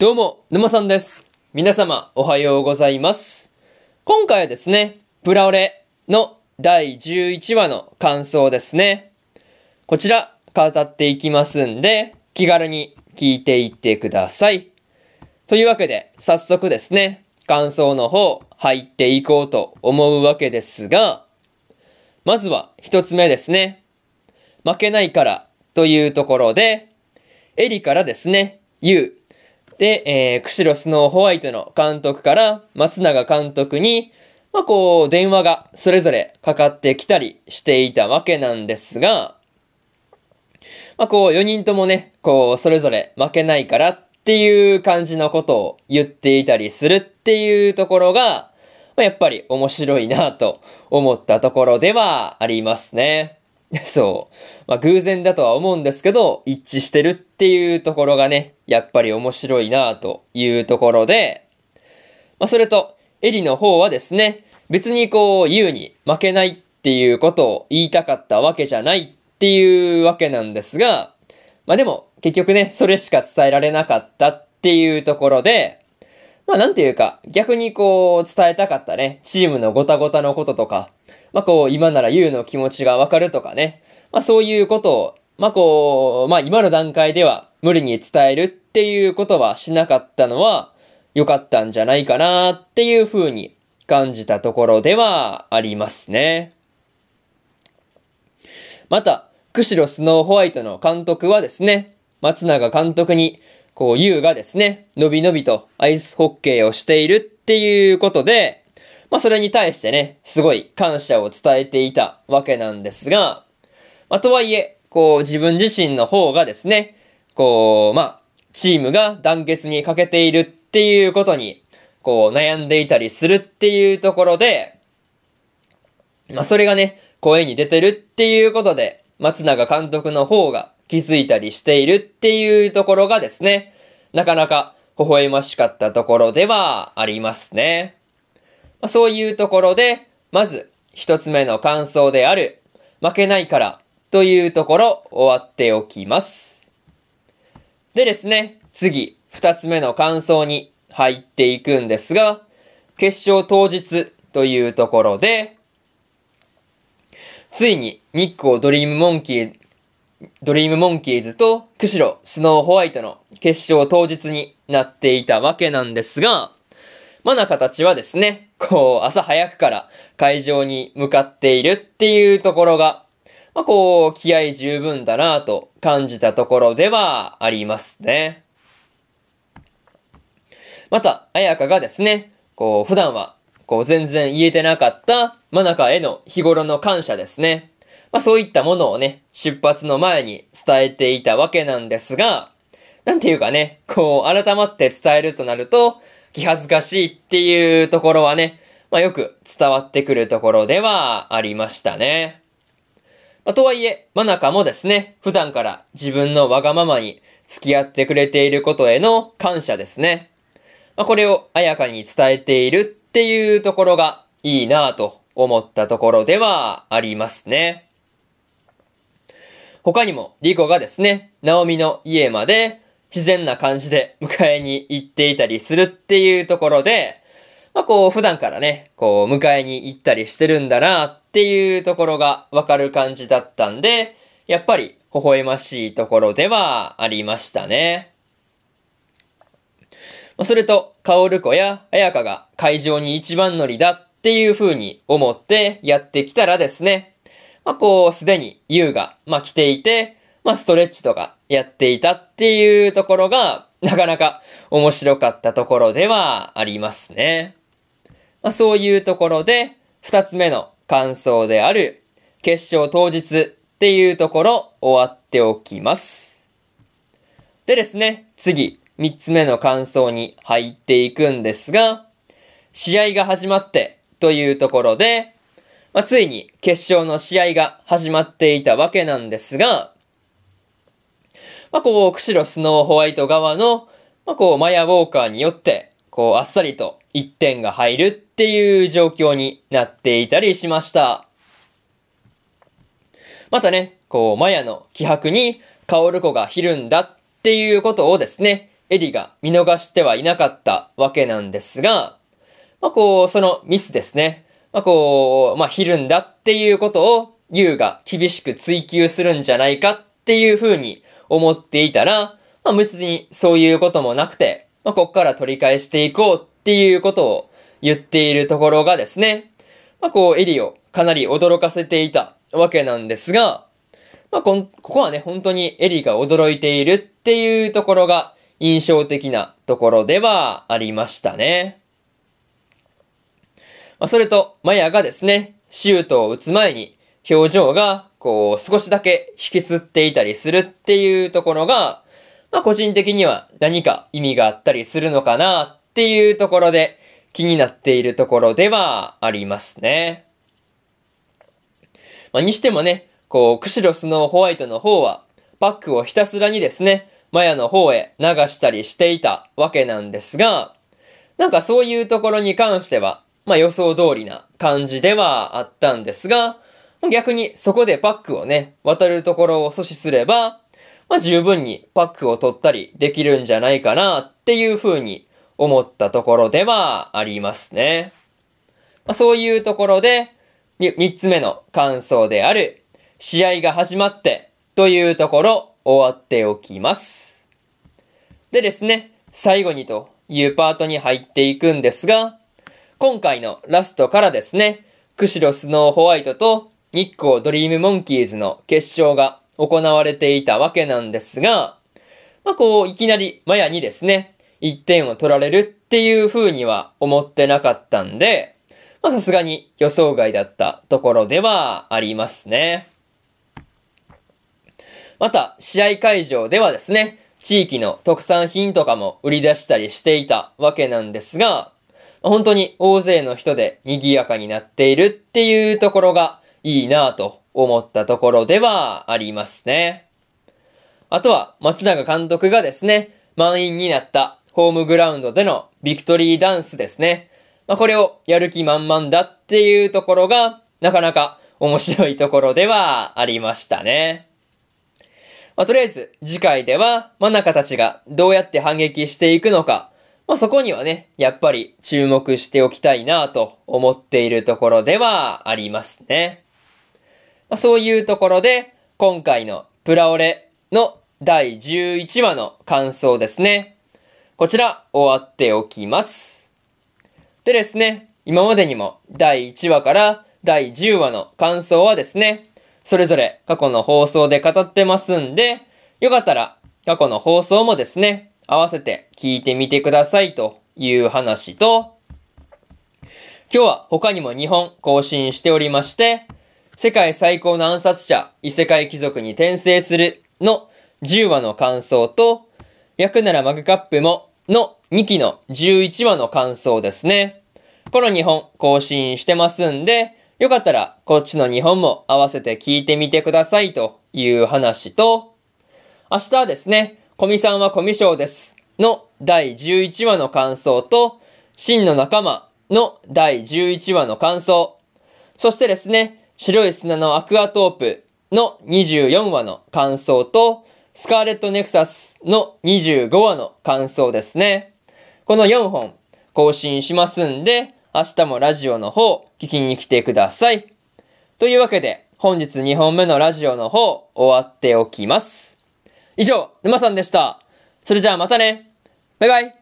どうも、沼さんです。皆様、おはようございます。今回はですね、プラオレの第11話の感想ですね。こちら、語っていきますんで、気軽に聞いていってください。というわけで、早速ですね、感想の方、入っていこうと思うわけですが、まずは一つ目ですね。負けないからというところで、エリからですね、ユウ。で、えー、釧路スノーホワイトの監督から松永監督に、まあ、こう、電話がそれぞれかかってきたりしていたわけなんですが、まあ、こう、4人ともね、こう、それぞれ負けないからっていう感じのことを言っていたりするっていうところが、まあ、やっぱり面白いなと思ったところではありますね。そう。まあ、偶然だとは思うんですけど、一致してるっていうところがね、やっぱり面白いなというところで、まあ、それと、エリの方はですね、別にこう、ユウに負けないっていうことを言いたかったわけじゃないっていうわけなんですが、まあ、でも、結局ね、それしか伝えられなかったっていうところで、まあなんていうか、逆にこう、伝えたかったね、チームのごたごたのこととか、まあこう、今ならユウの気持ちがわかるとかね、まあそういうことを、まあこう、まあ今の段階では無理に伝えるっていうことはしなかったのは、良かったんじゃないかなっていう風に感じたところではありますね。また、釧路スノーホワイトの監督はですね、松永監督に、こう、ユウがですね、のびのびとアイスホッケーをしているっていうことで、まあそれに対してね、すごい感謝を伝えていたわけなんですが、まあとはいえ、こう自分自身の方がですね、こう、まあ、チームが団結に欠けているっていうことに、こう悩んでいたりするっていうところで、まあそれがね、声に出てるっていうことで、松永監督の方が気づいたりしているっていうところがですね、なかなか微笑ましかったところではありますね。まあ、そういうところで、まず一つ目の感想である、負けないからというところ終わっておきます。でですね、次、二つ目の感想に入っていくんですが、決勝当日というところで、ついに日光ドリームモンキー、ドリームモンキーズと釧路スノーホワイトの決勝当日になっていたわけなんですが、マナカたちはですね、こう朝早くから会場に向かっているっていうところが、まあ、こう気合十分だなと感じたところではありますね。また、綾香がですね、こう普段はこう全然言えてなかったマナカへの日頃の感謝ですね。まあそういったものをね、出発の前に伝えていたわけなんですが、なんていうかね、こう改まって伝えるとなると、気恥ずかしいっていうところはね、まあよく伝わってくるところではありましたね。まあ、とはいえ、マナカもですね、普段から自分のわがままに付き合ってくれていることへの感謝ですね。まあ、これをあやかに伝えているっていうところがいいなぁと思ったところではありますね。他にも、リコがですね、ナオミの家まで自然な感じで迎えに行っていたりするっていうところで、まあこう普段からね、こう迎えに行ったりしてるんだなっていうところがわかる感じだったんで、やっぱり微笑ましいところではありましたね。まあ、それと、カオルコやアヤカが会場に一番乗りだっていう風に思ってやってきたらですね、まあこうすでにユウが、まあ来ていて、まあストレッチとかやっていたっていうところが、なかなか面白かったところではありますね。まあそういうところで、二つ目の感想である、決勝当日っていうところ終わっておきます。でですね、次、三つ目の感想に入っていくんですが、試合が始まってというところで、まあ、ついに決勝の試合が始まっていたわけなんですが、まあ、こう、釧路スノーホワイト側の、まあ、こう、マヤウォーカーによって、こう、あっさりと1点が入るっていう状況になっていたりしました。またね、こう、マヤの気迫に、カオルコがひるんだっていうことをですね、エリが見逃してはいなかったわけなんですが、まあ、こう、そのミスですね。まあ、こう、まあ、ひるんだっていうことを、ユウが厳しく追求するんじゃないかっていう風に思っていたら、まあ、別にそういうこともなくて、まあ、こっから取り返していこうっていうことを言っているところがですね、まあ、こう、エリをかなり驚かせていたわけなんですが、まあ、こ、ここはね、本当にエリが驚いているっていうところが印象的なところではありましたね。まあ、それと、マヤがですね、シュートを打つ前に表情がこう少しだけ引きつっていたりするっていうところが、まあ個人的には何か意味があったりするのかなっていうところで気になっているところではありますね。まあにしてもね、こう、クシロスのホワイトの方はパックをひたすらにですね、マヤの方へ流したりしていたわけなんですが、なんかそういうところに関しては、まあ予想通りな感じではあったんですが、逆にそこでパックをね、渡るところを阻止すれば、まあ十分にパックを取ったりできるんじゃないかなっていう風に思ったところではありますね。まあ、そういうところで、三つ目の感想である、試合が始まってというところ終わっておきます。でですね、最後にというパートに入っていくんですが、今回のラストからですね、釧路スノーホワイトと日光ドリームモンキーズの決勝が行われていたわけなんですが、まあ、こう、いきなりマヤにですね、1点を取られるっていう風には思ってなかったんで、まさすがに予想外だったところではありますね。また、試合会場ではですね、地域の特産品とかも売り出したりしていたわけなんですが、本当に大勢の人で賑やかになっているっていうところがいいなぁと思ったところではありますね。あとは松永監督がですね、満員になったホームグラウンドでのビクトリーダンスですね。まあ、これをやる気満々だっていうところがなかなか面白いところではありましたね。まあ、とりあえず次回では真中たちがどうやって反撃していくのかまあ、そこにはね、やっぱり注目しておきたいなと思っているところではありますね。まあ、そういうところで、今回のプラオレの第11話の感想ですね。こちら終わっておきます。でですね、今までにも第1話から第10話の感想はですね、それぞれ過去の放送で語ってますんで、よかったら過去の放送もですね、合わせて聞いてみてくださいという話と、今日は他にも2本更新しておりまして、世界最高の暗殺者、異世界貴族に転生するの10話の感想と、役ならマグカップもの2期の11話の感想ですね。この2本更新してますんで、よかったらこっちの2本も合わせて聞いてみてくださいという話と、明日はですね、コミさんはコミショウです。の第11話の感想と、真の仲間の第11話の感想。そしてですね、白い砂のアクアトープの24話の感想と、スカーレットネクサスの25話の感想ですね。この4本更新しますんで、明日もラジオの方聞きに来てください。というわけで、本日2本目のラジオの方終わっておきます。以上、沼さんでした。それじゃあまたね。バイバイ。